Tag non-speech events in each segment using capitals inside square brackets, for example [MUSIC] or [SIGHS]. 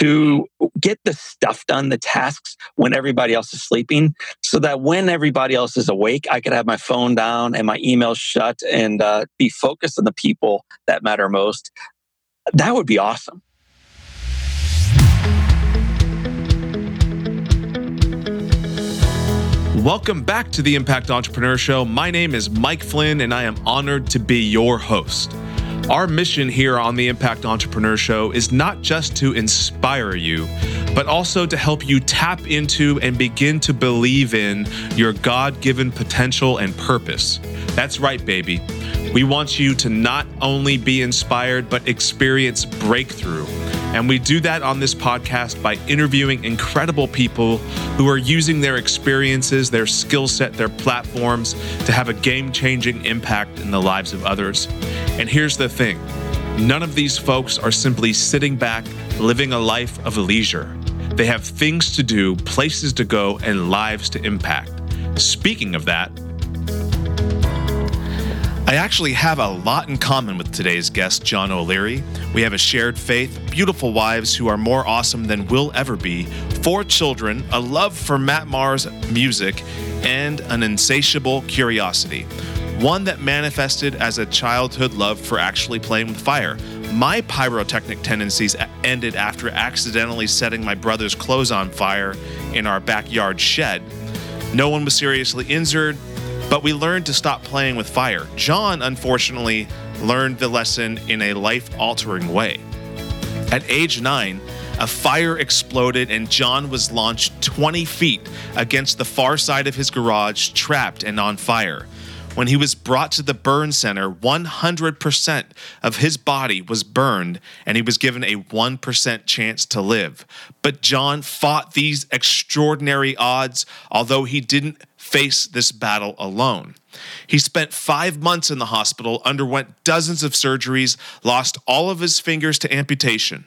to get the stuff done, the tasks when everybody else is sleeping, so that when everybody else is awake, I could have my phone down and my email shut and uh, be focused on the people that matter most. That would be awesome. Welcome back to the Impact Entrepreneur Show. My name is Mike Flynn, and I am honored to be your host. Our mission here on the Impact Entrepreneur Show is not just to inspire you, but also to help you tap into and begin to believe in your God given potential and purpose. That's right, baby. We want you to not only be inspired, but experience breakthrough. And we do that on this podcast by interviewing incredible people who are using their experiences, their skill set, their platforms to have a game changing impact in the lives of others. And here's the thing none of these folks are simply sitting back, living a life of leisure. They have things to do, places to go, and lives to impact. Speaking of that, I actually have a lot in common with today's guest, John O'Leary. We have a shared faith, beautiful wives who are more awesome than we'll ever be, four children, a love for Matt Maher's music, and an insatiable curiosity. One that manifested as a childhood love for actually playing with fire. My pyrotechnic tendencies ended after accidentally setting my brother's clothes on fire in our backyard shed. No one was seriously injured, but we learned to stop playing with fire. John, unfortunately, learned the lesson in a life altering way. At age nine, a fire exploded and John was launched 20 feet against the far side of his garage, trapped and on fire. When he was brought to the burn center, 100% of his body was burned and he was given a 1% chance to live. But John fought these extraordinary odds, although he didn't face this battle alone. He spent five months in the hospital, underwent dozens of surgeries, lost all of his fingers to amputation.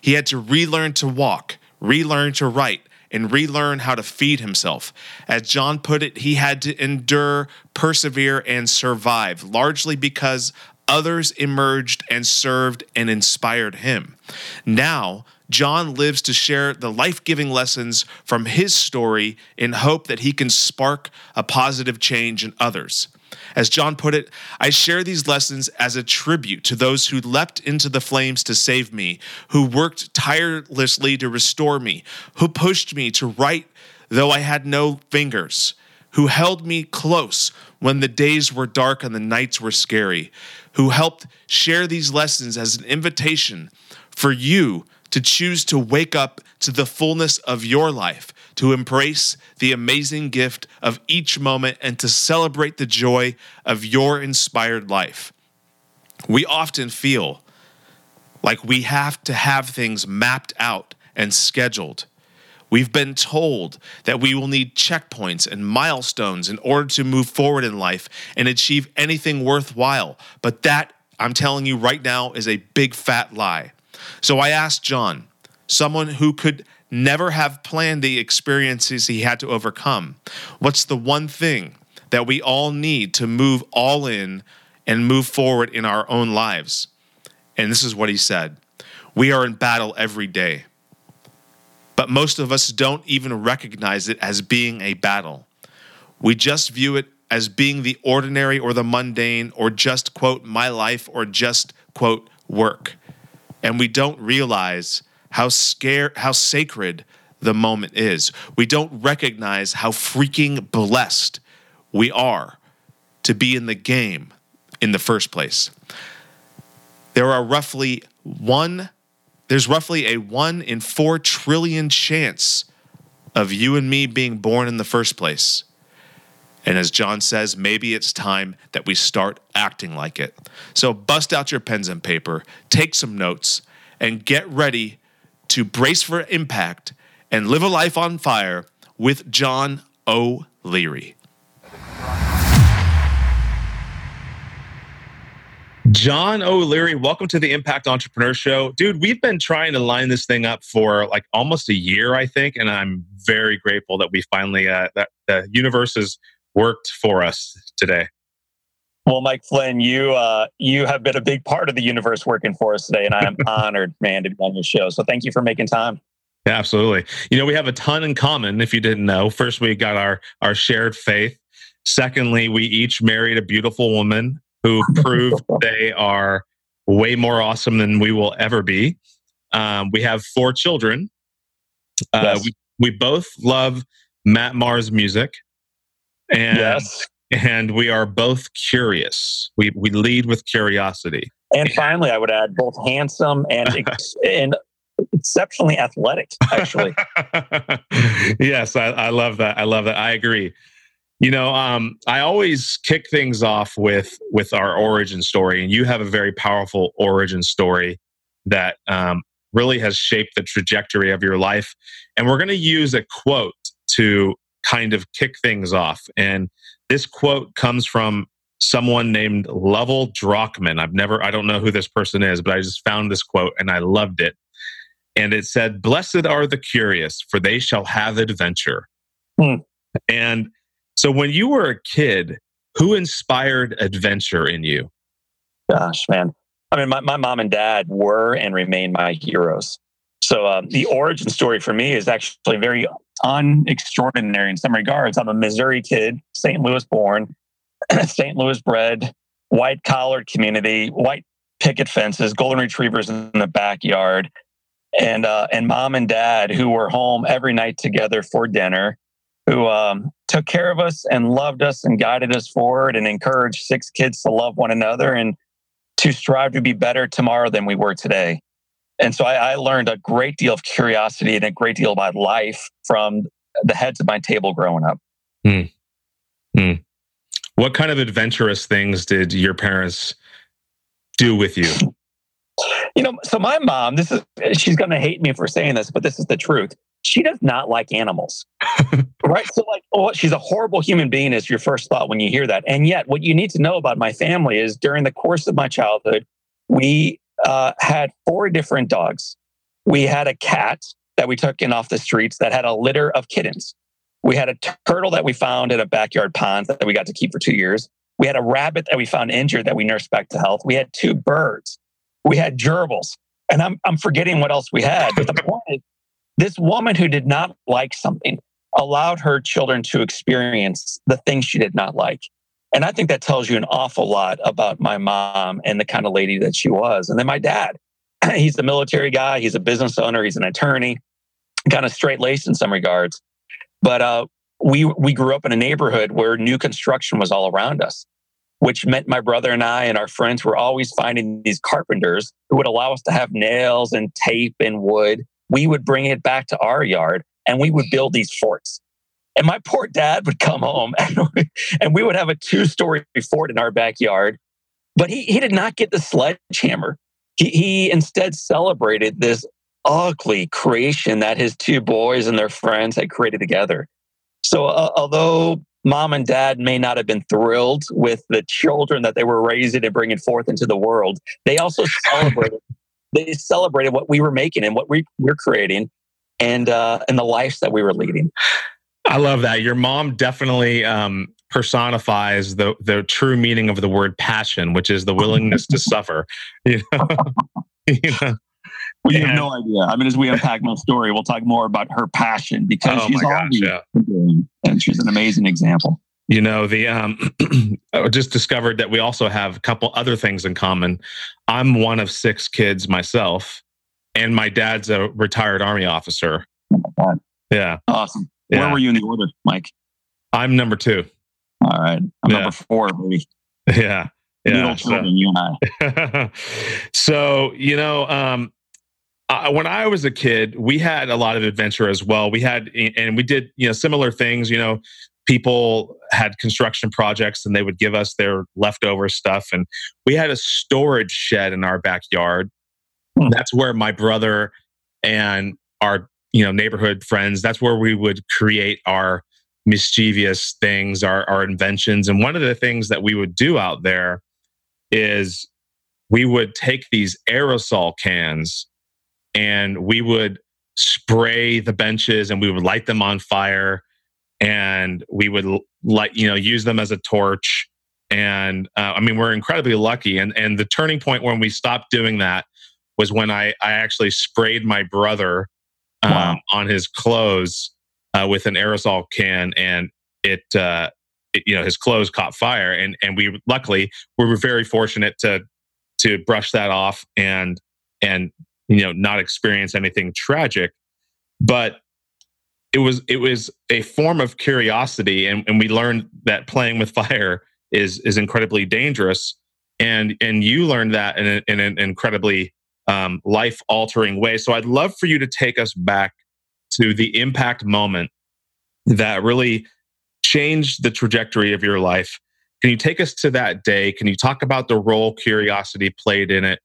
He had to relearn to walk, relearn to write, and relearn how to feed himself. As John put it, he had to endure, persevere, and survive, largely because others emerged and served and inspired him. Now, John lives to share the life giving lessons from his story in hope that he can spark a positive change in others. As John put it, I share these lessons as a tribute to those who leapt into the flames to save me, who worked tirelessly to restore me, who pushed me to write though I had no fingers, who held me close when the days were dark and the nights were scary, who helped share these lessons as an invitation for you to choose to wake up to the fullness of your life, to embrace the amazing gift of each moment, and to celebrate the joy of your inspired life. We often feel like we have to have things mapped out and scheduled. We've been told that we will need checkpoints and milestones in order to move forward in life and achieve anything worthwhile. But that, I'm telling you right now, is a big fat lie. So I asked John, someone who could never have planned the experiences he had to overcome, what's the one thing that we all need to move all in and move forward in our own lives? And this is what he said We are in battle every day. But most of us don't even recognize it as being a battle. We just view it as being the ordinary or the mundane or just, quote, my life or just, quote, work and we don't realize how scare how sacred the moment is. We don't recognize how freaking blessed we are to be in the game in the first place. There are roughly one there's roughly a 1 in 4 trillion chance of you and me being born in the first place. And as John says, maybe it's time that we start acting like it. So bust out your pens and paper, take some notes, and get ready to brace for impact and live a life on fire with John O'Leary. John O'Leary, welcome to the Impact Entrepreneur Show. Dude, we've been trying to line this thing up for like almost a year, I think, and I'm very grateful that we finally, uh, that the universe has worked for us today. Well, Mike Flynn, you uh, you have been a big part of the universe working for us today, and I am [LAUGHS] honored, man, to be on your show. So thank you for making time. Yeah, absolutely. You know, we have a ton in common. If you didn't know, first we got our our shared faith. Secondly, we each married a beautiful woman who [LAUGHS] proved they are way more awesome than we will ever be. Um, we have four children. Uh, yes. we, we both love Matt Maher's music. And yes and we are both curious. We we lead with curiosity. And finally, I would add both handsome and [LAUGHS] and exceptionally athletic. Actually, [LAUGHS] yes, I, I love that. I love that. I agree. You know, um, I always kick things off with with our origin story, and you have a very powerful origin story that um, really has shaped the trajectory of your life. And we're going to use a quote to kind of kick things off. And this quote comes from someone named Lovelle Drachman. I've never, I don't know who this person is, but I just found this quote and I loved it. And it said, Blessed are the curious, for they shall have adventure. Hmm. And so when you were a kid, who inspired adventure in you? Gosh, man. I mean, my, my mom and dad were and remain my heroes. So uh, the origin story for me is actually very unextraordinary in some regards. I'm a Missouri kid, St. Louis born, [CLEARS THROAT] St. Louis bred, white collared community, white picket fences, golden retrievers in the backyard, and uh, and mom and dad who were home every night together for dinner, who um, took care of us and loved us and guided us forward and encouraged six kids to love one another and to strive to be better tomorrow than we were today. And so I, I, learned a great deal of curiosity and a great deal about life from the heads of my table growing up. Mm. Mm. What kind of adventurous things did your parents do with you? You know, so my mom, this is, she's going to hate me for saying this, but this is the truth. She does not like animals. [LAUGHS] right. So, like, oh, she's a horrible human being, is your first thought when you hear that. And yet, what you need to know about my family is during the course of my childhood, we uh, had four different dogs. We had a cat that we took in off the streets that had a litter of kittens. We had a turtle that we found in a backyard pond that we got to keep for two years. We had a rabbit that we found injured that we nursed back to health. We had two birds. We had gerbils. And I'm, I'm forgetting what else we had. But the point is, this woman who did not like something allowed her children to experience the things she did not like. And I think that tells you an awful lot about my mom and the kind of lady that she was. And then my dad, [CLEARS THROAT] he's the military guy, he's a business owner, he's an attorney, kind of straight laced in some regards. But uh, we we grew up in a neighborhood where new construction was all around us, which meant my brother and I and our friends were always finding these carpenters who would allow us to have nails and tape and wood. We would bring it back to our yard and we would build these forts. And my poor dad would come home [LAUGHS] and we, and we would have a two story fort in our backyard. But he, he did not get the sledgehammer. He, he instead celebrated this ugly creation that his two boys and their friends had created together. So, uh, although mom and dad may not have been thrilled with the children that they were raising and bringing forth into the world, they also [LAUGHS] celebrated. they celebrated what we were making and what we were creating, and uh, and the lives that we were leading. I love that. Your mom definitely um, personifies the the true meaning of the word passion, which is the [LAUGHS] willingness to suffer. [LAUGHS] You know? [LAUGHS] you know? You and, have no idea. I mean, as we unpack my story, we'll talk more about her passion because oh she's gosh, yeah. and she's an amazing example. You know, the um, [CLEARS THROAT] I just discovered that we also have a couple other things in common. I'm one of six kids myself, and my dad's a retired army officer. Oh yeah, awesome. Yeah. Where were you in the order, Mike? I'm number two. All right. I'm yeah. number four, baby. [LAUGHS] Yeah. Yeah. So. you and I. [LAUGHS] so, you know, um, uh, when I was a kid, we had a lot of adventure as well. We had, and we did, you know, similar things. You know, people had construction projects and they would give us their leftover stuff. And we had a storage shed in our backyard. Hmm. That's where my brother and our you know neighborhood friends that's where we would create our mischievous things our, our inventions. And one of the things that we would do out there is we would take these aerosol cans and we would spray the benches and we would light them on fire. And we would light you know use them as a torch. And uh, I mean, we're incredibly lucky. And and the turning point when we stopped doing that was when I I actually sprayed my brother um, wow. on his clothes uh, with an aerosol can, and it, uh, it, you know his clothes caught fire, and and we luckily we were very fortunate to to brush that off and and you know not experience anything tragic, but it was it was a form of curiosity, and, and we learned that playing with [LAUGHS] fire is is incredibly dangerous, and and you learned that in, a, in an incredibly um, life altering way. So I'd love for you to take us back to the impact moment that really changed the trajectory of your life. Can you take us to that day? Can you talk about the role curiosity played in it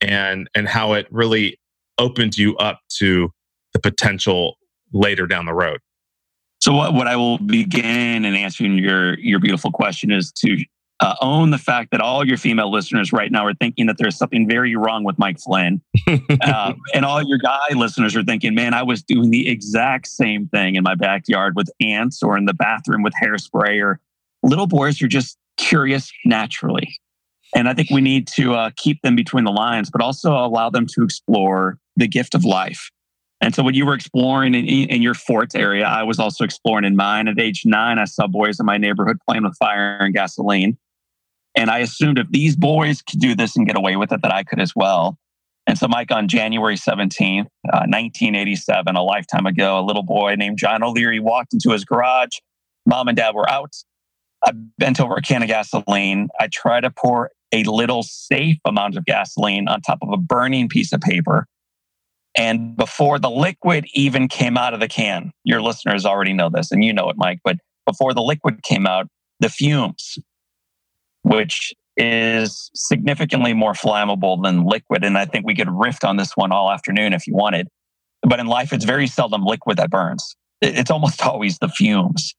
and and how it really opened you up to the potential later down the road? So what, what I will begin in answering your your beautiful question is to uh, own the fact that all your female listeners right now are thinking that there's something very wrong with Mike Flynn. [LAUGHS] uh, and all your guy listeners are thinking, man, I was doing the exact same thing in my backyard with ants or in the bathroom with hairspray or little boys are just curious naturally. And I think we need to uh, keep them between the lines, but also allow them to explore the gift of life. And so when you were exploring in, in, your fort area, I was also exploring in mine. At age nine, I saw boys in my neighborhood playing with fire and gasoline. And I assumed if these boys could do this and get away with it, that I could as well. And so, Mike, on January 17th, uh, 1987, a lifetime ago, a little boy named John O'Leary walked into his garage. Mom and dad were out. I bent over a can of gasoline. I tried to pour a little safe amount of gasoline on top of a burning piece of paper. And before the liquid even came out of the can, your listeners already know this and you know it, Mike, but before the liquid came out, the fumes which is significantly more flammable than liquid. And I think we could riff on this one all afternoon if you wanted. But in life, it's very seldom liquid that burns. It's almost [LAUGHS] always the fumes,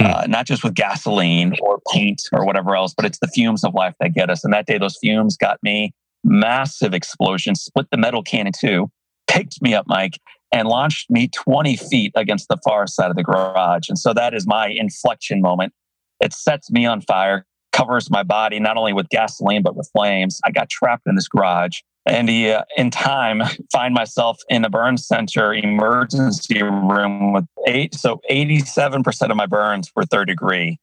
hmm. uh, not just with gasoline or paint or whatever else, but it's the fumes of life that get us. And that day, those fumes got me massive explosion, split the metal can in two, picked me up, Mike, and launched me 20 feet against the far side of the garage. And so that is my inflection moment. It sets me on fire, covers my body not only with gasoline but with flames. I got trapped in this garage, and uh, in time, [LAUGHS] find myself in a burn center emergency room with eight. So eighty-seven percent of my burns were third degree,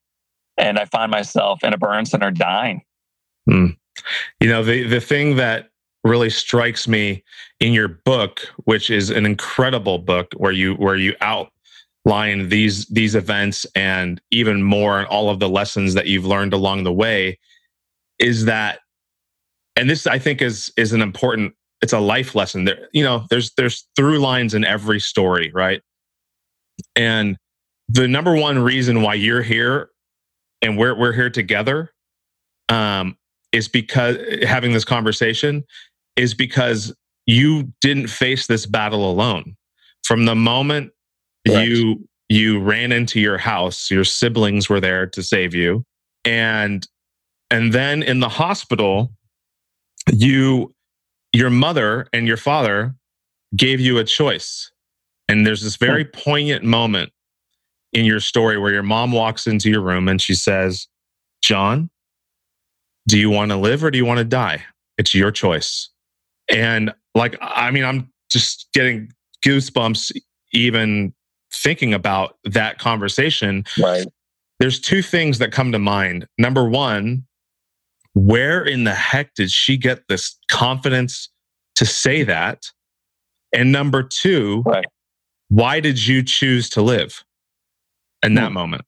and I find myself in a burn center dying. Mm. You know the the thing that really strikes me in your book, which is an incredible book where you where you out line these these events and even more and all of the lessons that you've learned along the way is that and this i think is is an important it's a life lesson. There you know there's there's through lines in every story right? And the number one reason why you're here and we're we're here together um is because having this conversation is because you didn't face this battle alone. From the moment Correct. You you ran into your house. Your siblings were there to save you, and and then in the hospital, you your mother and your father gave you a choice. And there's this very poignant moment in your story where your mom walks into your room and she says, John, do you want to live or do you want to die? It's your choice. And like, I mean, I'm just getting goosebumps even thinking about that conversation, right. there's two things that come to mind. Number one, where in the heck did she get this confidence to say that? And number two, right. why did you choose to live in that hmm. moment?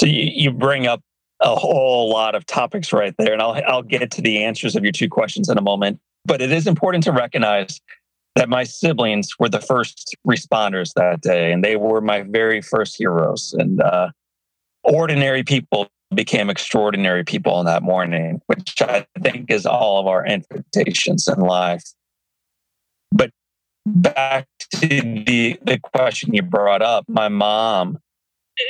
So you, you bring up a whole lot of topics right there, and I'll I'll get to the answers of your two questions in a moment. But it is important to recognize that my siblings were the first responders that day, and they were my very first heroes. And uh, ordinary people became extraordinary people on that morning, which I think is all of our invitations in life. But back to the, the question you brought up, my mom,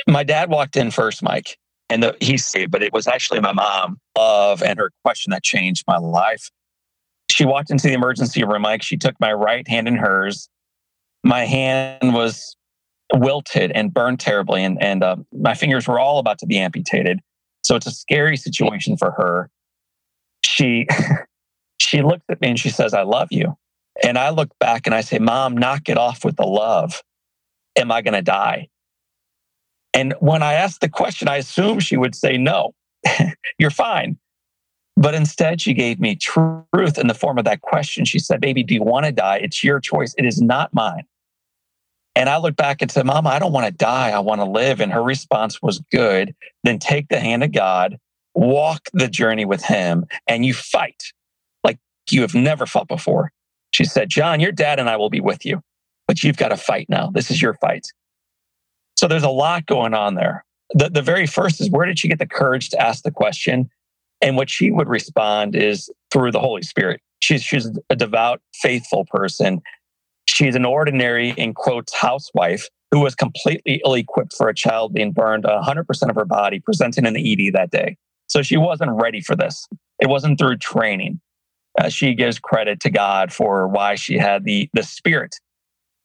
my dad walked in first, Mike, and the, he said, but it was actually my mom of and her question that changed my life she walked into the emergency room, Mike. She took my right hand in hers. My hand was wilted and burned terribly, and, and uh, my fingers were all about to be amputated. So it's a scary situation for her. She [LAUGHS] she looks at me and she says, I love you. And I look back and I say, Mom, knock it off with the love. Am I going to die? And when I asked the question, I assumed she would say, No, [LAUGHS] you're fine. But instead, she gave me truth in the form of that question. She said, Baby, do you want to die? It's your choice. It is not mine. And I looked back and said, Mama, I don't want to die. I want to live. And her response was good. Then take the hand of God, walk the journey with Him, and you fight like you have never fought before. She said, John, your dad and I will be with you, but you've got to fight now. This is your fight. So there's a lot going on there. The, the very first is where did she get the courage to ask the question? And what she would respond is through the Holy Spirit. She's, she's a devout, faithful person. She's an ordinary, in quotes, housewife who was completely ill equipped for a child being burned 100% of her body, presenting in the ED that day. So she wasn't ready for this. It wasn't through training. Uh, she gives credit to God for why she had the, the spirit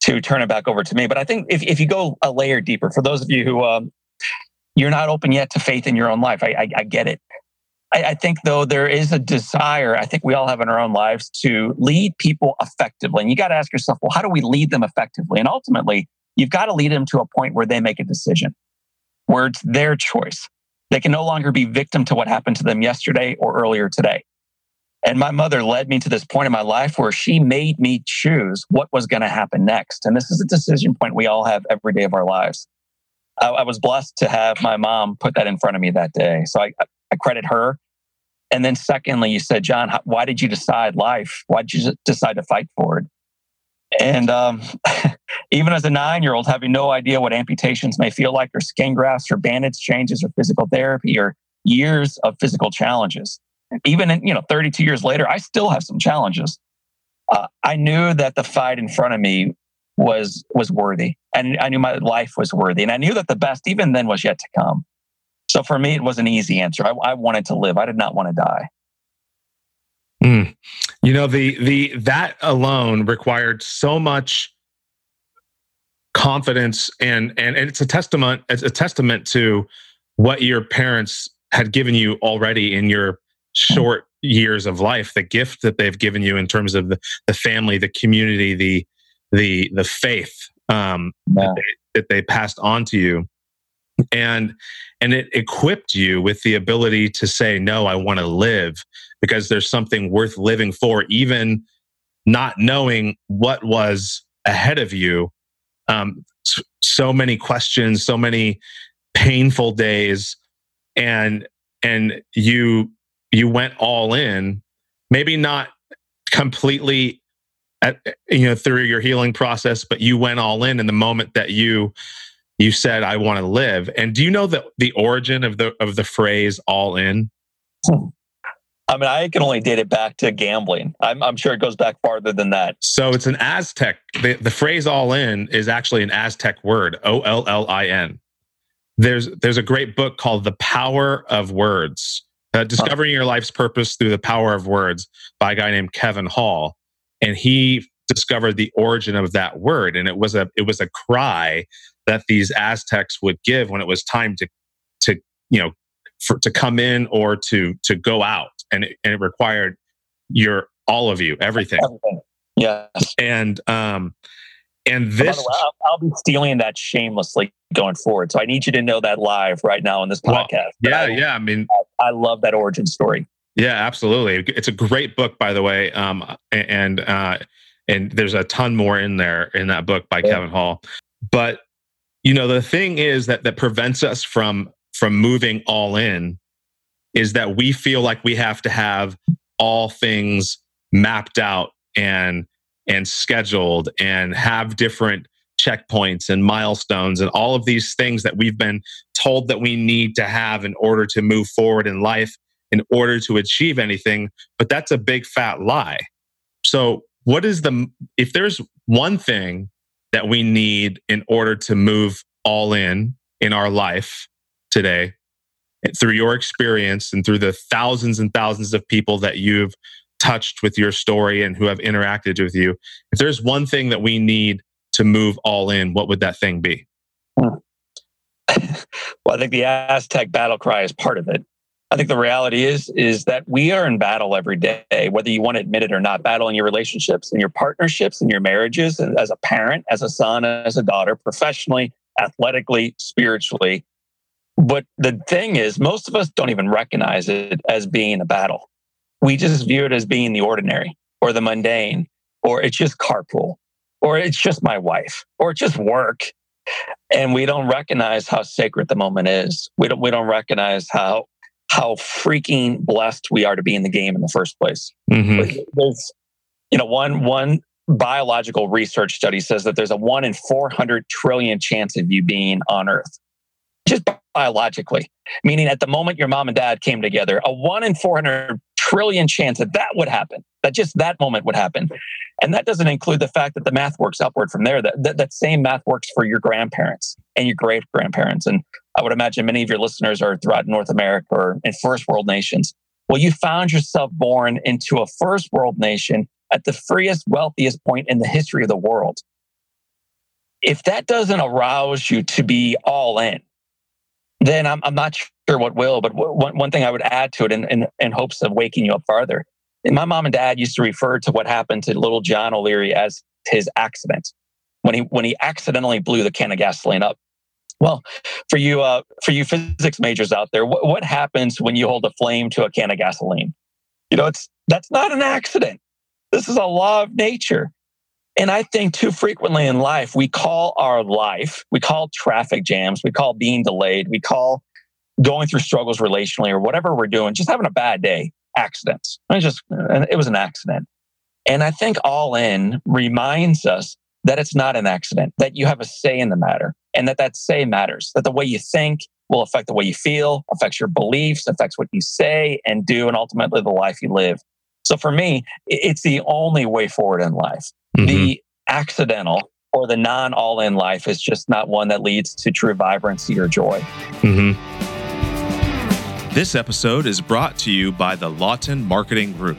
to turn it back over to me. But I think if, if you go a layer deeper, for those of you who um, you're not open yet to faith in your own life, I, I, I get it. I, I, think though there is a desire, I think we all have in our own lives to lead people effectively. And you got to ask yourself, well, how do we lead them effectively? And ultimately, you've got to lead them to a point where they make a decision, where it's their choice. They can no longer be victim to what happened to them yesterday or earlier today. And my mother led me to this point in my life where she made me choose what was going to happen next. And this is a decision point we all have every day of our lives. I, I was blessed to have my mom put that in front of me that day. So I, I credit her. And then, secondly, you said, John, why did you decide life? Why did you decide to fight for it? And um, [LAUGHS] even as a nine year old, having no idea what amputations may feel like, or skin grafts, or bandage changes, or physical therapy, or years of physical challenges, even in, you know 32 years later i still have some challenges uh, i knew that the fight in front of me was was worthy and i knew my life was worthy and i knew that the best even then was yet to come so for me it was an easy answer i, I wanted to live i did not want to die mm. you know the the that alone required so much confidence and and, and it's a testament it's a testament to what your parents had given you already in your short years of life, the gift that they've given you in terms of the, the family, the community, the the the faith um, yeah. that, they, that they passed on to you, and and it equipped you with the ability to say, "No, I want to live," because there's something worth living for, even not knowing what was ahead of you. Um, so many questions, so many painful days, and and you you went all in, maybe not completely at, you know through your healing process, but you went all in in the moment that you you said I want to live. And do you know the the origin of the of the phrase all in? I mean, I can only date it back to gambling. I'm, I'm sure it goes back farther than that. So it's an Aztec. The, the phrase all in is actually an Aztec word, O L L I N. There's, there's a great book called The Power of Words uh, Discovering Your Life's Purpose Through the Power of Words by a guy named Kevin Hall. And he discovered the origin of that word. And it was a it was a cry that these Aztecs would give when it was time to to you know for to come in or to to go out. And it, and it required your all of you, everything. everything. Yes. And um and this way, I'll, I'll, be stealing that shamelessly going forward. So I need you to know that live right now in this podcast. Well, yeah, I, yeah. I mean, I, I, love that origin story. Yeah, absolutely. It's a great book, by the way. Um, and uh, and there's a ton more in there in that book by yeah. Kevin Hall. But you know, the thing is that that prevents us from from moving all in is that we feel like we have to have all things mapped out and and scheduled and have different checkpoints and milestones and all of these things that we've been told that we need to have in order to move forward in life in order to achieve anything but that's a big fat lie. So what is the if there's one thing that we need in order to move all in in our life today through your experience and through the thousands and thousands of people that you've touched with your story and who have interacted with you, if there's one thing that we need to move all in, what would that thing be? Hmm. [LAUGHS] well, I think the Aztec battle cry is part of it. I think the reality is is that we are in battle every day, whether you want to admit it or not. Battle in your relationships, in your partnerships, in your marriages, as a parent, as a son, as a daughter, professionally, athletically, spiritually. But the thing is, most of us don't even recognize it as being a battle. We just view it as being the ordinary or the mundane, or it's just carpool, or it's just my wife, or it's just work. And we don't recognize how sacred the moment is. We don't we don't recognize how how freaking blessed we are to be in the game in the first place. Mm-hmm. There's, you know, one one biological research study says that there's a one in 400 trillion chance of you being on Earth, just biologically. Meaning, at the moment your mom and dad came together, a one in 400 trillion chance that that would happen, that just that moment would happen. And that doesn't include the fact that the math works upward from there. That, that, that same math works for your grandparents and your great grandparents. And I would imagine many of your listeners are throughout North America or in first world nations. Well, you found yourself born into a first world nation at the freest, wealthiest point in the history of the world. If that doesn't arouse you to be all in, then I'm, I'm not sure what will. But one, one thing I would add to it in, in, in hopes of waking you up farther my mom and dad used to refer to what happened to little John O'Leary as his accident when he when he accidentally blew the can of gasoline up. Well, for you uh, for you physics majors out there, what, what happens when you hold a flame to a can of gasoline? You know, it's that's not an accident. This is a law of nature. And I think too frequently in life, we call our life, we call traffic jams, we call being delayed, we call going through struggles relationally or whatever we're doing, just having a bad day accidents. It just it was an accident. And I think all in reminds us that it's not an accident, that you have a say in the matter and that that say matters, that the way you think will affect the way you feel, affects your beliefs, affects what you say and do, and ultimately the life you live. So for me, it's the only way forward in life. Mm-hmm. The accidental or the non all in life is just not one that leads to true vibrancy or joy. Mm-hmm. This episode is brought to you by the Lawton Marketing Group,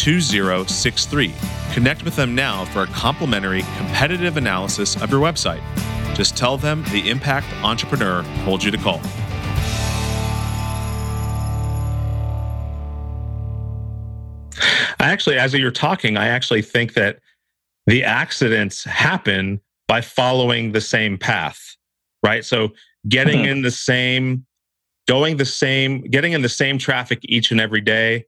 2063. Connect with them now for a complimentary competitive analysis of your website. Just tell them the Impact Entrepreneur told you to call. I actually, as you're talking, I actually think that the accidents happen by following the same path, right? So getting mm-hmm. in the same, going the same, getting in the same traffic each and every day,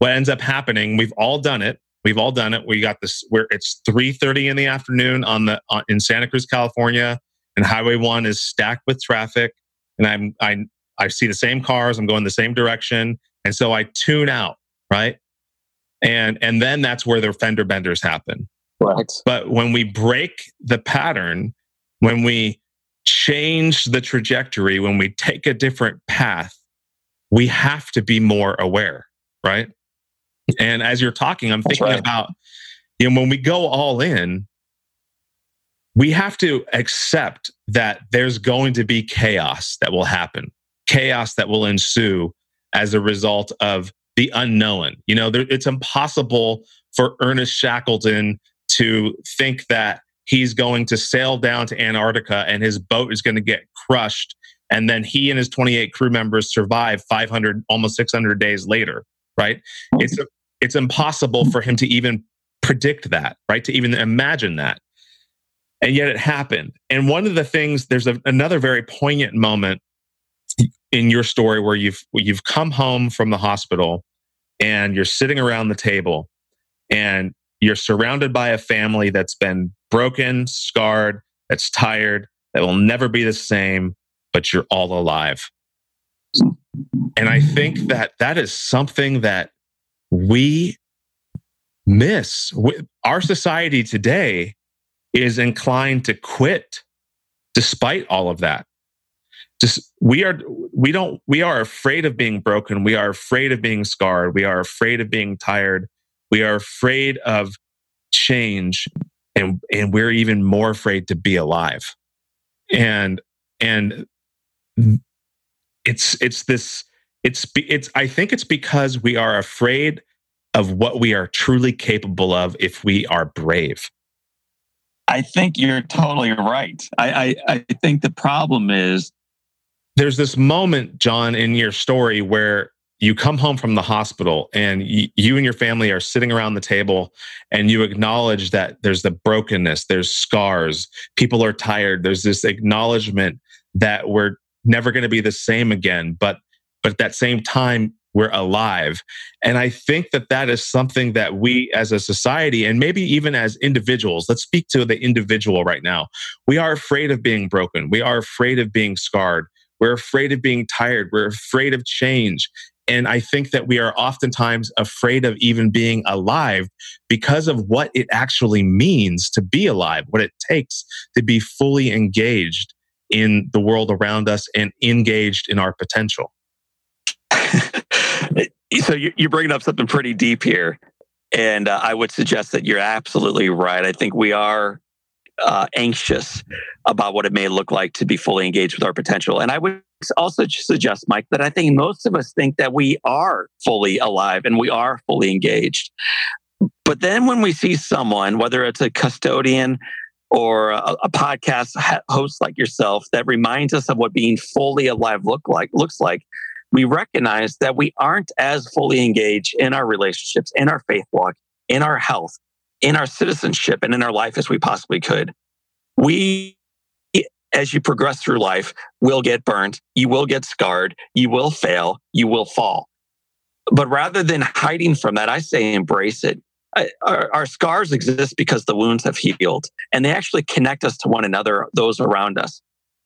what ends up happening we've all done it. We've all done it. We got this where it's 3.30 in the afternoon on the on, in santa cruz california and highway 1 is stacked with traffic. And i'm i i see the same cars i'm going the same direction. And so i tune out right? And and then that's where the fender benders happen. Right. But when we break the pattern when we change the trajectory when we take a different path we have to be more aware right and as you're talking, I'm thinking right. about, you know, when we go all in, we have to accept that there's going to be chaos that will happen, chaos that will ensue as a result of the unknown. You know, there, it's impossible for Ernest Shackleton to think that he's going to sail down to Antarctica and his boat is going to get crushed. And then he and his 28 crew members survive 500, almost 600 days later, right? It's, it's impossible for him to even predict that, right? To even imagine that. And yet it happened. And one of the things, there's a, another very poignant moment in your story where you've you've come home from the hospital and you're sitting around the table and you're surrounded by a family that's been broken, scarred, that's tired, that will never be the same, but you're all alive. And I think that that is something that we miss. Our society today is inclined to quit despite all of that. Just we are we don't we are afraid of being broken. We are afraid of being scarred. We are afraid of being tired. We are afraid of change and and we're even more afraid to be alive. And and it's it's this it's it's I think it's because we are afraid of what we are truly capable of if we are brave. I think you're totally right. I, I, I think the problem is there's this moment, John, in your story where you come home from the hospital and you and your family are sitting around the table and you acknowledge that there's the brokenness, there's scars, people are tired, there's this acknowledgement that we're never going to be the same again. But but at that same time, we're alive. And I think that that is something that we as a society and maybe even as individuals, let's speak to the individual right now. We are afraid of being broken. We are afraid of being scarred. We're afraid of being tired. We're afraid of change. And I think that we are oftentimes afraid of even being alive because of what it actually means to be alive, what it takes to be fully engaged in the world around us and engaged in our potential. [LAUGHS] so you're bringing up something pretty deep here. And uh, I would suggest that you're absolutely right. I think we are uh, anxious about what it may look like to be fully engaged with our potential. And I would also suggest, Mike, that I think most of us think that we are fully alive and we are fully engaged. But then when we see someone, whether it's a custodian or a, a podcast host like yourself, that reminds us of what being fully alive look like looks like, we recognize that we aren't as fully engaged in our relationships, in our faith walk, in our health, in our citizenship, and in our life as we possibly could. We, as you progress through life, will get burned, you will get scarred, you will fail, you will fall. But rather than hiding from that, I say embrace it. Our, our, scars exist because the wounds have healed and they actually connect us to one another, those around us.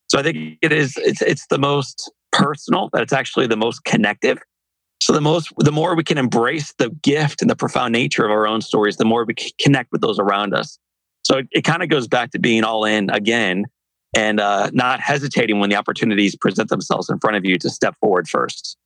So I think it is, it's, it's the most personal, that it's actually the most connective. So the most, the more we can embrace the gift and the profound nature of our own stories, the more we connect with those around us. So it, it kind of goes back to being all in again and uh, not hesitating when the opportunities present themselves in front of you to step forward first.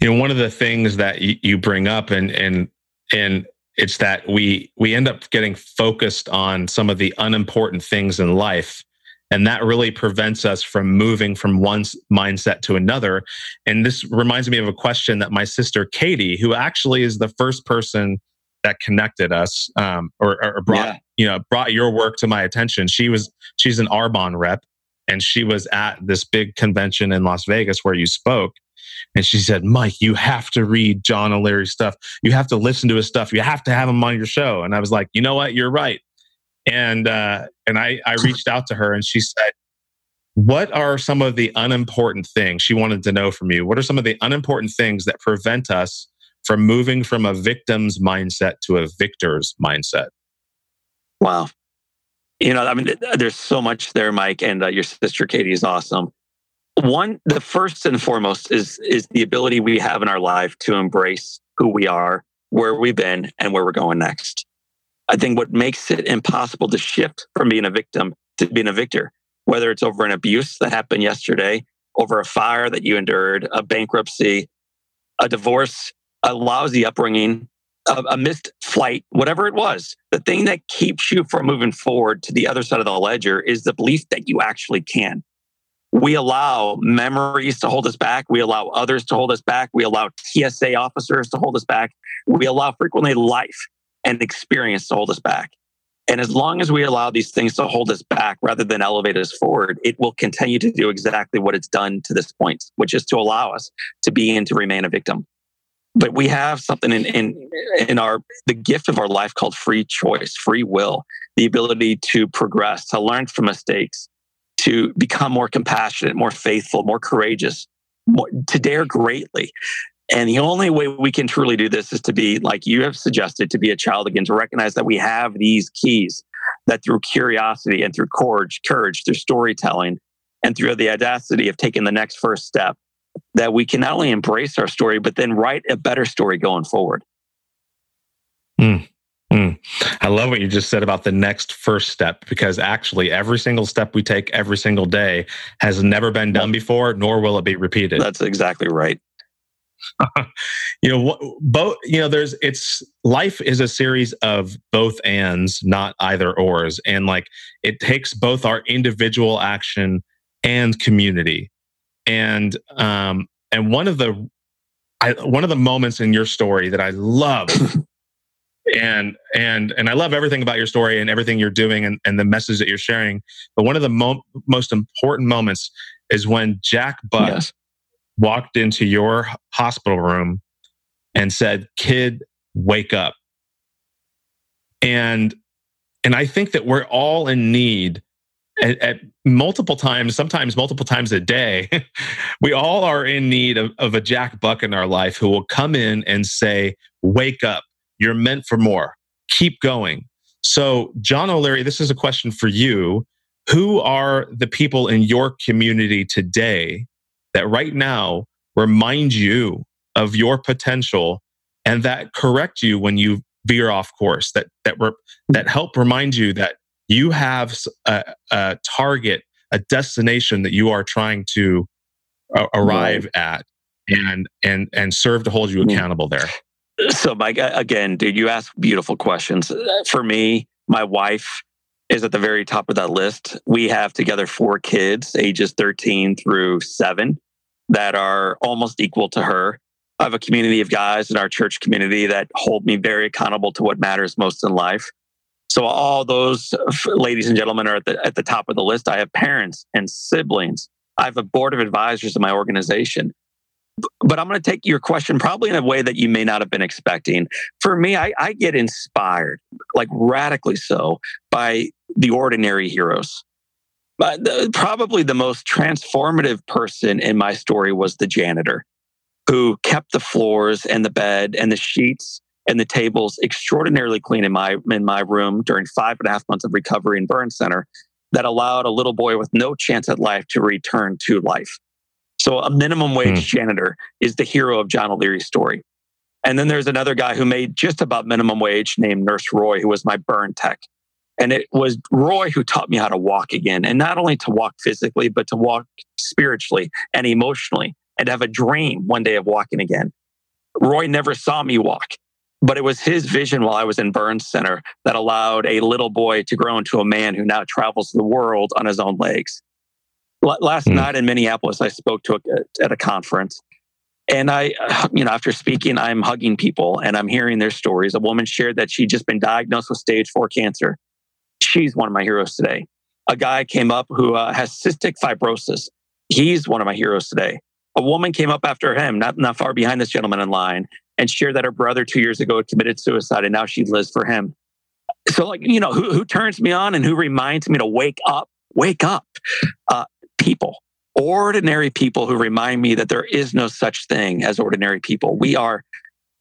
You know, one of the things that you, you bring up and and and it's that we we end up getting focused on some of the unimportant things in life and that really prevents us from moving from one mindset to another. And this reminds me of a question that my sister Katie, who actually is the first person that connected us um, or, or, brought yeah. you know brought your work to my attention. She was she's an Arbonne rep, and she was at this big convention in Las Vegas where you spoke. And she said, Mike, you have to read John O'Leary's stuff. You have to listen to his stuff. You have to have him on your show. And I was like, you know what? You're right and uh, and I, I [LAUGHS] reached out to her and she said what are some of the unimportant things she wanted to know from you? What are some of the unimportant things that prevent us from moving from a victim's mindset to a victor's mindset? Wow. You know i mean there's so much there mike and uh, your sister katie is awesome. One the first and foremost is is the ability we have in our life to embrace who we are where we've been and where we're going next I think what makes it impossible to shift from being a victim to being a victor, whether it's over an abuse that happened yesterday, over a fire that you endured, a bankruptcy, a divorce, a lousy upbringing, a, a missed flight, whatever it was, the thing that keeps you from moving forward to the other side of the ledger is the belief that you actually can. We allow memories to hold us back. We allow others to hold us back. We allow TSA officers to hold us back. We allow frequently life and experience to hold us back. And as long as we allow these things to hold us back rather than elevate us forward, it will continue to do exactly what it's done to this point, which is to allow us to be and to remain a victim. But we have something in, in, in our, the gift of our life called free choice, free will, the ability to progress, to learn from mistakes, to become more compassionate, more faithful, more courageous, more, to dare greatly. And the only way we can truly do this is to be, like you have suggested, to be a child again, to recognize that we have these keys that through curiosity and through courage, courage, through storytelling, and through the audacity of taking the next first step, that we can not only embrace our story, but then write a better story going forward. Mm, mm. I love what you just said about the next first step, because actually, every single step we take every single day has never been done before, nor will it be repeated. That's exactly right. [LAUGHS] you know, both. You know, there's it's life is a series of both ands, not either ors, and like it takes both our individual action and community. And um, and one of the I, one of the moments in your story that I love [COUGHS] and and and I love everything about your story and everything you're doing and, and the message that you're sharing. But one of the mo- most important moments is when Jack Buck yes. Walked into your hospital room and said, "Kid, wake up." And and I think that we're all in need at, at, multiple times, sometimes multiple times a day, [LAUGHS] we all are in need of, of a Jack Buck in our life who will come in and say, Wake up, you're meant for more, keep going. So, John O'Leary, this is a question for you. Who are the people in your community today that right now remind you of your potential and that correct you when you veer off course that that that help remind you that you have a, a target, a destination that you are trying to uh, arrive right. at and and and serve to hold you hmm. accountable there. So, Mike, again, dude, you ask beautiful questions. For me, my wife is at the very top of that list. We have together four kids, ages 13 through seven, that are almost equal to her. I have a community of guys in our church community that hold me very accountable to what matters most in life. So all those ladies and gentlemen are at the, at the top of the list. I have parents and siblings. I have a board of advisors in my organization. But I'm going to take your question probably in a way that you may not have been expecting. For me, I, I get inspired, like radically so, by the ordinary heroes. But the, probably the most transformative person in my story was the janitor who kept the floors and the bed and the sheets and the tables extraordinarily clean in my in my room during five and a half months of recovery in Burn Center that allowed a little boy with no chance at life to return to life. So a minimum wage mm. janitor is the hero of John O'Leary's story. And then there's another guy who made just about minimum wage named Nurse Roy, who was my burn tech. And it was Roy who taught me how to walk again. And not only to walk physically, but to walk spiritually and emotionally and have a dream one day of walking again. Roy never saw me walk. But it was his vision while I was in Burns Center that allowed a little boy to grow into a man who now travels the world on his own legs. Last mm. night in Minneapolis, I spoke to a, at a conference. And I, [SIGHS] you know, after speaking, I'm hugging people and I'm hearing their stories. A woman shared that she'd just been diagnosed with stage four cancer. She's one of my heroes today. A guy came up who uh, has cystic fibrosis. He's one of my heroes today. A woman came up after him, not, not far behind this gentleman in line, and shared that her brother two years ago had committed suicide and now she lives for him. So, like, you know, who, who turns me on and who reminds me to wake up? Wake up. Uh, people, ordinary people who remind me that there is no such thing as ordinary people. We are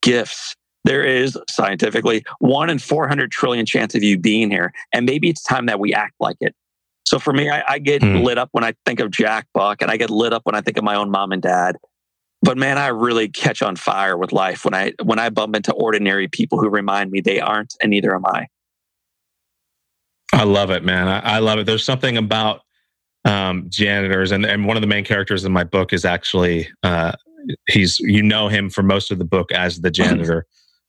gifts. There is scientifically one in 400 trillion chance of you being here. And maybe it's time that we act like it. So for me, I, I get mm. lit up when I think of Jack Buck and I get lit up when I think of my own mom and dad but man i really catch on fire with life when i when i bump into ordinary people who remind me they aren't and neither am i i love it man i, I love it there's something about um, janitors and, and one of the main characters in my book is actually uh, he's you know him for most of the book as the [LAUGHS] janitor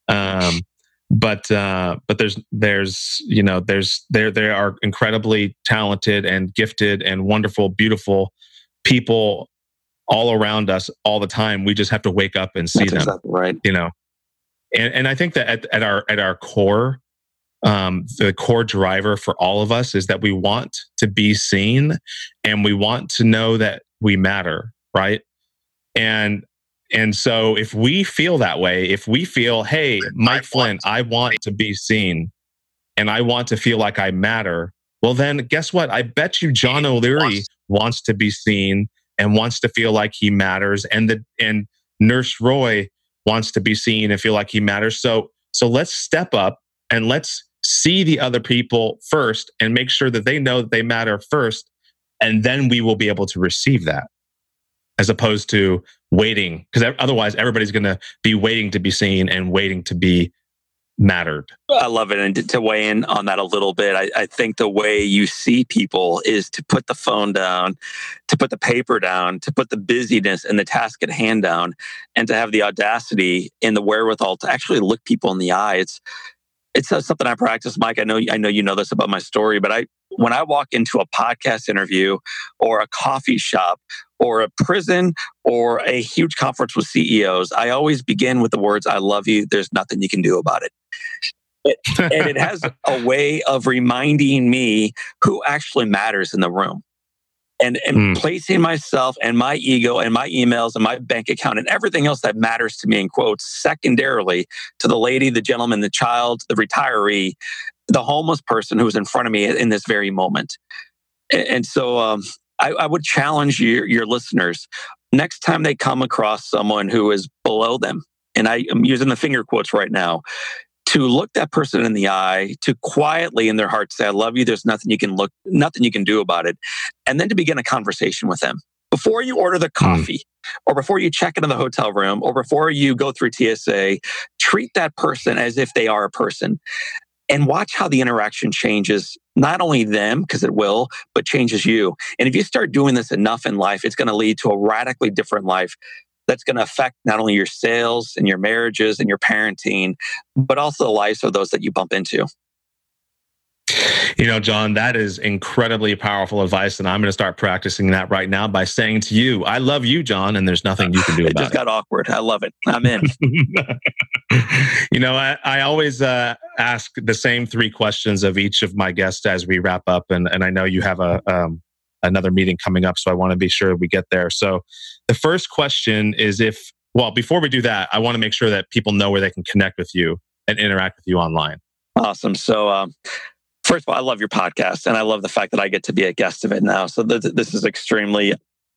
um, but uh, but there's there's you know there's there they are incredibly talented and gifted and wonderful beautiful people all around us all the time. We just have to wake up and see That's them. Exactly right. You know, and and I think that at, at our at our core, um, the core driver for all of us is that we want to be seen, and we want to know that we matter, right? And and so if we feel that way, if we feel, hey, Mike Flynn, I want to be seen, and I want to feel like I matter. Well, then guess what? I bet you John O'Leary wants to be seen and wants to feel like he matters and the and nurse roy wants to be seen and feel like he matters so so let's step up and let's see the other people first and make sure that they know that they matter first and then we will be able to receive that as opposed to waiting because otherwise everybody's going to be waiting to be seen and waiting to be mattered. I love it. And to, weigh in on that a little bit, I, I, think the way you see people is to put the phone down, to put the paper down, to put the busyness and the task at hand down, and to have the audacity and the wherewithal to actually look people in the eye. It's it's something I practice, Mike. I know I know you know this about my story, but I when I walk into a podcast interview or a coffee shop or a prison or a huge conference with CEOs, I always begin with the words, I love you. There's nothing you can do about it. it and it has [LAUGHS] a way of reminding me who actually matters in the room and, and mm. placing myself and my ego and my emails and my bank account and everything else that matters to me in quotes secondarily to the lady, the gentleman, the child, the retiree, the homeless person who's in front of me in this very moment. And, and so um, I, I would challenge your, your listeners next time they come across someone who is below them, and I am using the finger quotes right now, to look that person in the eye, to quietly in their heart say, I love you. There's nothing you can look, nothing you can do about it. And then to begin a conversation with them. Before you order the hmm. coffee, mm. or before you check into the hotel room, or before you go through TSA, treat that person as if they are a person and watch how the interaction changes not only them because it will but changes you and if you start doing this enough in life it's going to lead to a radically different life that's going to affect not only your sales and your marriages and your parenting, but also the lives of those that you bump into. You know, John, that is incredibly powerful advice. And I'm going to start practicing that right now by saying to you, I love you, John, and there's nothing you can do [LAUGHS] about it. It just got awkward. I love it. I'm in. [LAUGHS] you know, I, I always uh, ask the same three questions of each of my guests as we wrap up. And, and I know you have a, um, another meeting coming up. So I want to be sure we get there. So the first question is if, well, before we do that, I want to make sure that people know where they can connect with you and interact with you online. Awesome. So, um, first of all, I love your podcast and I love the fact that I get to be a guest of it now. So th- this is extremely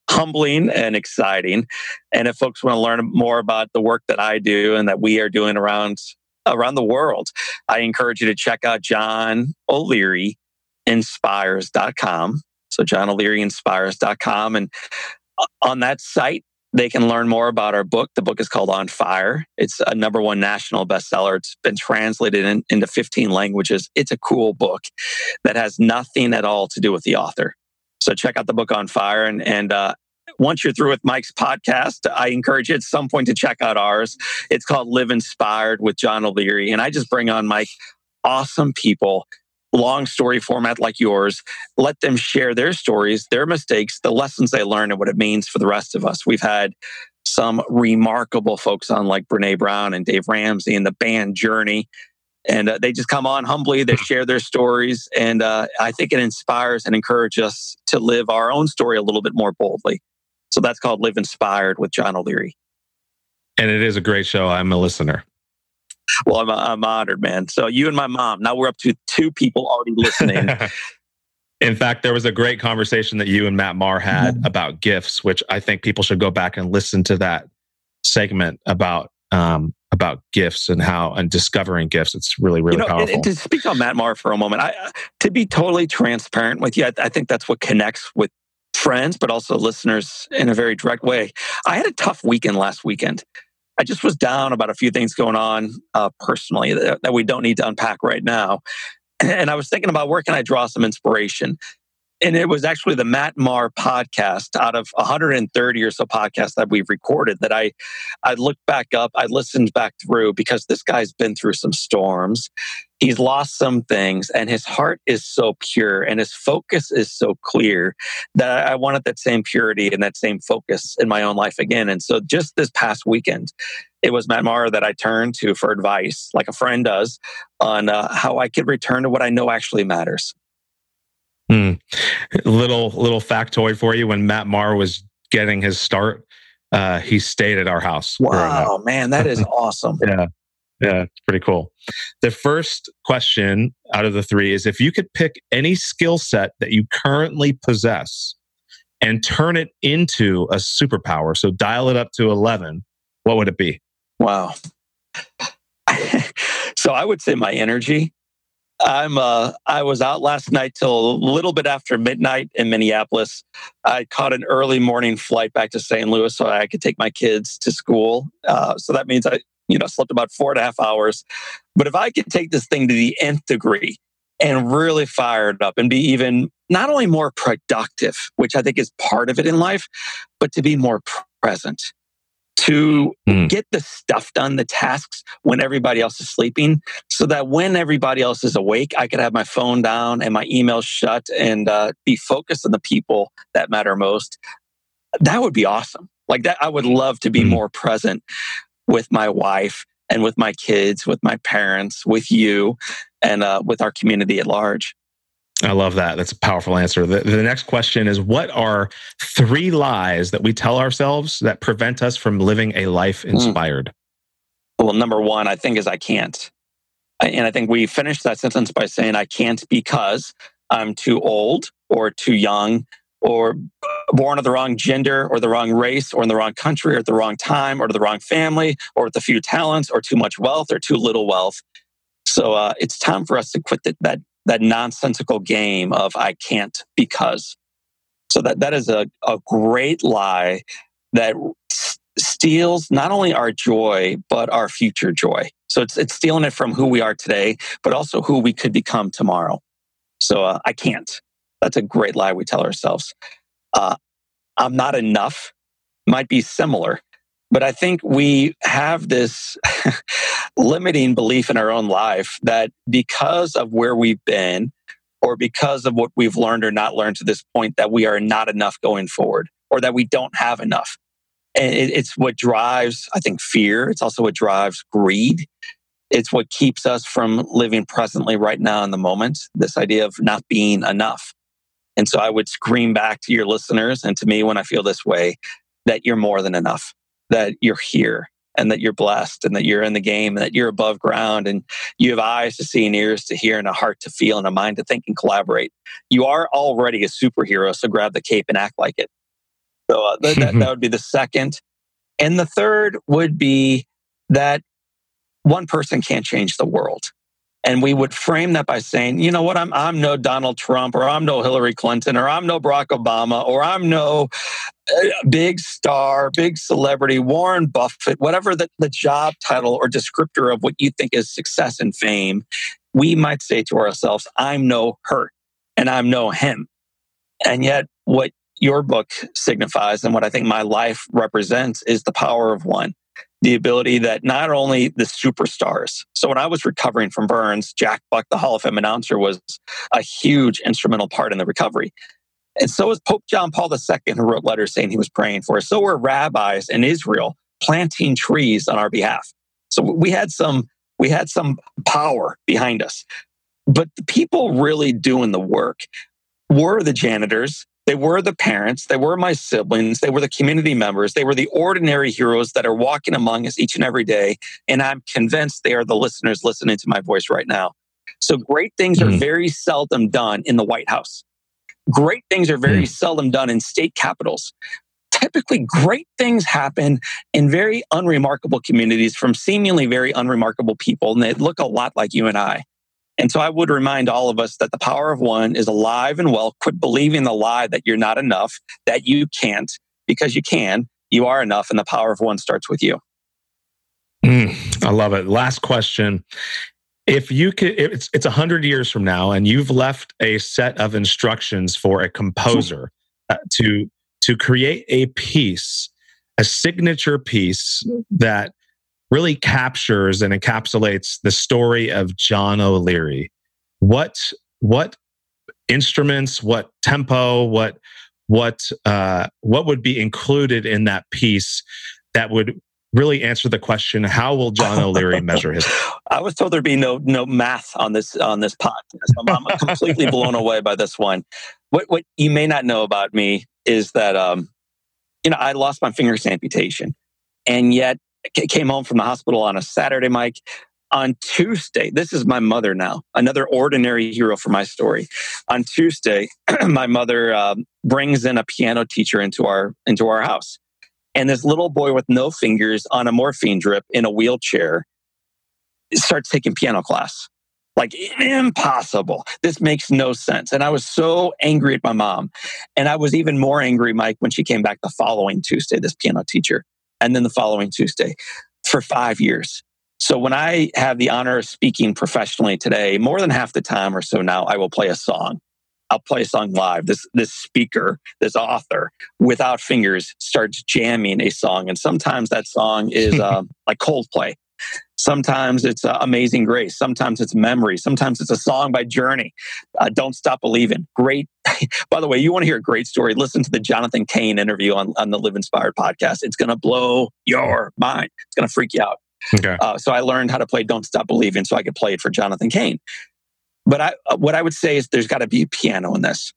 humbling and exciting. And if folks want to learn more about the work that I do and that we are doing around around the world, I encourage you to check out John O'Leary inspires.com. So johnolearyinspires.com. And uh, on that site, they can learn more about our book. The book is called On Fire. It's a number one national bestseller. It's been translated in, into 15 languages. It's a cool book that has nothing at all to do with the author. So check out the book On Fire. And, and uh, once you're through with Mike's podcast, I encourage you at some point to check out ours. It's called Live Inspired with John O'Leary. And I just bring on Mike awesome people long story format like yours. Let them share their stories, their mistakes, the lessons they learned, and what it means for the rest of us. We've had some remarkable folks on, like Brene Brown and Dave Ramsey and the band Journey. And uh, they just come on humbly, they [LAUGHS] share their stories. And uh, I think it inspires and encourages us to live our own story a little bit more boldly. So that's called Live Inspired with John O'Leary. And it is a great show. I'm a listener. Well, I'm, I'm honored, man. So you and my mom. Now we're up to two people already listening. [LAUGHS] In fact, there was a great conversation that you and Matt Maher had mm-hmm. about gifts, which I think people should go back and listen to that segment about um, about gifts and how and discovering gifts. It's really really you know, powerful. And, and to speak on Matt Maher for a moment, I, to be totally transparent with you, I, I think that's what connects with friends, but also listeners in a very direct way. I had a tough weekend last weekend. I just was down about a few things going on uh, personally that, that we don't need to unpack right now. [CLEARS THROAT] And I was thinking about where can I draw some inspiration? And it was actually the Matt Maher podcast out of 130 or so podcasts that we've recorded that I I looked back up, I listened back through because this guy's been through some storms. He's lost some things and his heart is so pure and his focus is so clear that I wanted that same purity and that same focus in my own life again. And so just this past weekend, it was Matt Maher that I turned to for advice, like a friend does, on uh, how I could return to what I know actually matters. Hmm. Little little factoid for you: when Matt Maher was getting his start, uh, he stayed at our house. Wow, man, that is [LAUGHS] awesome. yeah, yeah, it's pretty cool. The first question out of the three is: if you could pick any skill set that you currently possess and turn it into a superpower, so dial it up to eleven, what would it be? Wow. [LAUGHS] so I would say my energy. I'm uh I was out last night till a little bit after midnight in Minneapolis. I caught an early morning flight back to St. Louis so I could take my kids to school. Uh, so that means I you know, slept about four and a half hours. But if I could take this thing to the nth degree and really fire it up and be even not only more productive, which I think is part of it in life, but to be more present, to mm. get the stuff done, the tasks when everybody else is sleeping, so that when everybody else is awake, I could have my phone down and my emails shut and uh, be focused on the people that matter most. That would be awesome. Like that, I would love to be mm. more present with my wife and with my kids, with my parents, with you, and uh, with our community at large. I love that. That's a powerful answer. The, the, next question is What are three lies that we tell ourselves that prevent us from living a life hmm. inspired? Mm. Well, number one, I think, is I can't. And I think we finished that sentence by saying I can't because I'm too old or too young or born of the wrong gender or the wrong race or in the wrong country or at the wrong time or to the wrong family or with a few talents or too much wealth or too little wealth. So uh, it's time for us to quit the, that that nonsensical game of I can't because. So that that is a, a great lie that s- steals not only our joy but our future joy. So it's it's stealing it from who we are today, but also who we could become tomorrow. So uh, I can't. That's a great lie we tell ourselves. Uh, I'm not enough might be similar. But I think we have this [LAUGHS] limiting belief in our own life that because of where we've been, or because of what we've learned or not learned to this point, that we are not enough going forward, or that we don't have enough. And it's what drives, I think, fear. It's also what drives greed. It's what keeps us from living presently right now in the moment. This idea of not being enough. And so I would scream back to your listeners and to me when I feel this way that you're more than enough that you're here and that you're blessed and that you're in the game and that you're above ground and you have eyes to see and ears to hear and a heart to feel and a mind to think and collaborate. You are already a superhero, so grab the cape and act like it. So uh, that, that, that [LAUGHS] would be the second. And the third would be that one person can't change the world. And we would frame that by saying, you know what, I'm, I'm no Donald Trump or I'm no Hillary Clinton or I'm no Barack Obama or I'm no uh, big star, big celebrity, Warren Buffett, whatever the, the job title or descriptor of what you think is success and fame, we might say to ourselves, I'm no her and I'm no him. And yet, what your book signifies and what I think my life represents is the power of one the ability that not only the superstars. So when I was recovering from burns, Jack Buck, the Hall of Fame announcer, was a huge instrumental part in the recovery. And so was Pope John Paul II, who wrote letters saying he was praying for us. So were rabbis in Israel planting trees on our behalf. So we had some we had some power behind us. But the people really doing the work were the janitors, they were the parents, they were my siblings, they were the community members, they were the ordinary heroes that are walking among us each and every day. And I'm convinced they are the listeners listening to my voice right now. So great things mm. are hmm. very seldom done in the White House. Great things are very mm. seldom done in state capitals. Typically, great things happen in very unremarkable communities from seemingly very unremarkable people, and they look a lot like you and I. And so I would remind all of us that the power of one is alive and well. Quit believing the lie that you're not enough, that you can't, because you can. You are enough, and the power of one starts with you. Mm, I love it. Last question. If you could, it's it's a hundred years from now, and you've left a set of instructions for a composer uh, to to create a piece, a signature piece that really captures and encapsulates the story of John O'Leary. What what instruments, what tempo, what what uh, what would be included in that piece that would really answer the question how will john o'leary [LAUGHS] measure his i was told there'd be no no math on this on this podcast i'm, I'm completely blown away by this one. What what you may not know about me is that um you know i lost my finger's amputation. And yet came home from the hospital on a Saturday, Mike. On Tuesday, this is my mother now, another ordinary hero for my story. On Tuesday, [CLEARS THROAT] my mother um, brings in a piano teacher into our into our house, and this little boy with no fingers on a morphine drip in a wheelchair starts taking piano class. Like impossible. This makes no sense. And I was so angry at my mom. And I was even more angry, Mike, when she came back the following Tuesday, this piano teacher and then the following Tuesday. for five years. So when I have the honor of speaking professionally today, more than half the time or so now, I will play a song. I'll play a song live. This this speaker, this author, without fingers, starts jamming a song, and sometimes that song is uh, [LAUGHS] like Coldplay. Sometimes it's uh, Amazing Grace. Sometimes it's Memory. Sometimes it's a song by Journey. Uh, Don't Stop Believing. Great. [LAUGHS] by the way, you want to hear a great story? Listen to the Jonathan Cain interview on, on the Live Inspired podcast. It's going to blow your mind. It's going to freak you out. Okay. Uh, so I learned how to play Don't Stop Believing so I could play it for Jonathan Cain. But I, uh, what I would say is there's got to be a piano in this.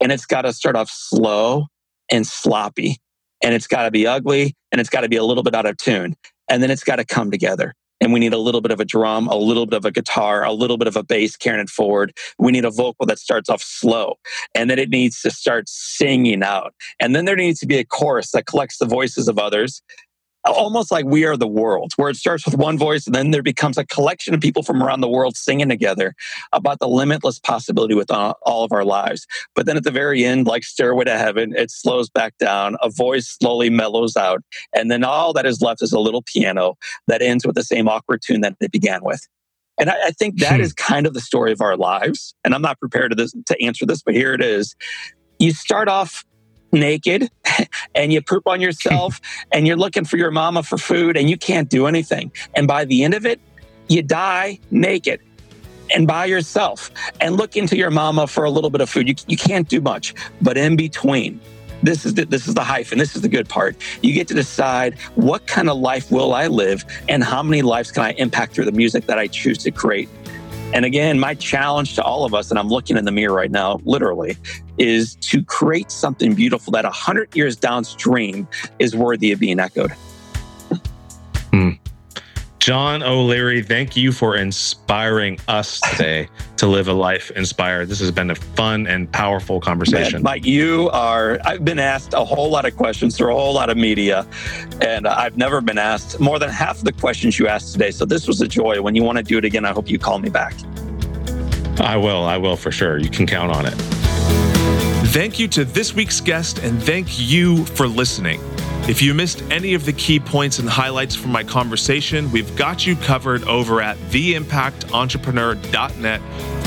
And it's got to start off slow and sloppy. And it's got to be ugly and it's got to be a little bit out of tune. And then it's got to come together and we need a little bit of a drum, a little bit of a guitar, a little bit of a bass carrying it forward. We need a vocal that starts off slow and then it needs to start singing out. And then there needs to be a chorus that collects the voices of others almost like we are the world, where it starts with one voice and then there becomes a collection of people from around the world singing together about the limitless possibility with all of our lives. But then at the very end, like Stairway to Heaven, it slows back down, a voice slowly mellows out, and then all that is left is a little piano that ends with the same awkward tune that it began with. And I, I think that hmm. is kind of the story of our lives. And I'm not prepared to, this, to answer this, but here it is. You start off naked [LAUGHS] and you poop on yourself [LAUGHS] and you're looking for your mama for food and you can't do anything. And by the end of it, you die naked and by yourself and look into your mama for a little bit of food. You, you can't do much, but in between, this is the, this is the hyphen. This is the good part. You get to decide what kind of life will I live and how many lives can I impact through the music that I choose to create. And again, my challenge to all of us, and I'm looking in the mirror right now, literally, is to create something beautiful that 100 years downstream is worthy of being echoed. Hmm. John O'Leary, thank you for inspiring us today [LAUGHS] to live a life inspired. This has been a fun and powerful conversation. Man, Mike, you are, I've been asked a whole lot of questions through a whole lot of media, and I've never been asked more than half of the questions you asked today. So this was a joy. When you want to do it again, I hope you call me back. I will. I will for sure. You can count on it. Thank you to this week's guest, and thank you for listening. If you missed any of the key points and highlights from my conversation, we've got you covered over at theimpactentrepreneur.net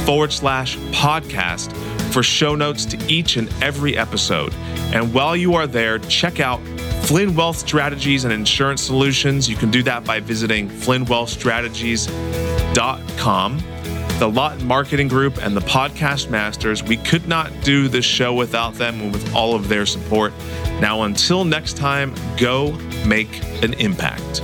forward slash podcast for show notes to each and every episode. And while you are there, check out Flynn Wealth Strategies and Insurance Solutions. You can do that by visiting flynnwealthstrategies.com the Lot Marketing Group, and the Podcast Masters. We could not do this show without them and with all of their support. Now, until next time, go make an impact.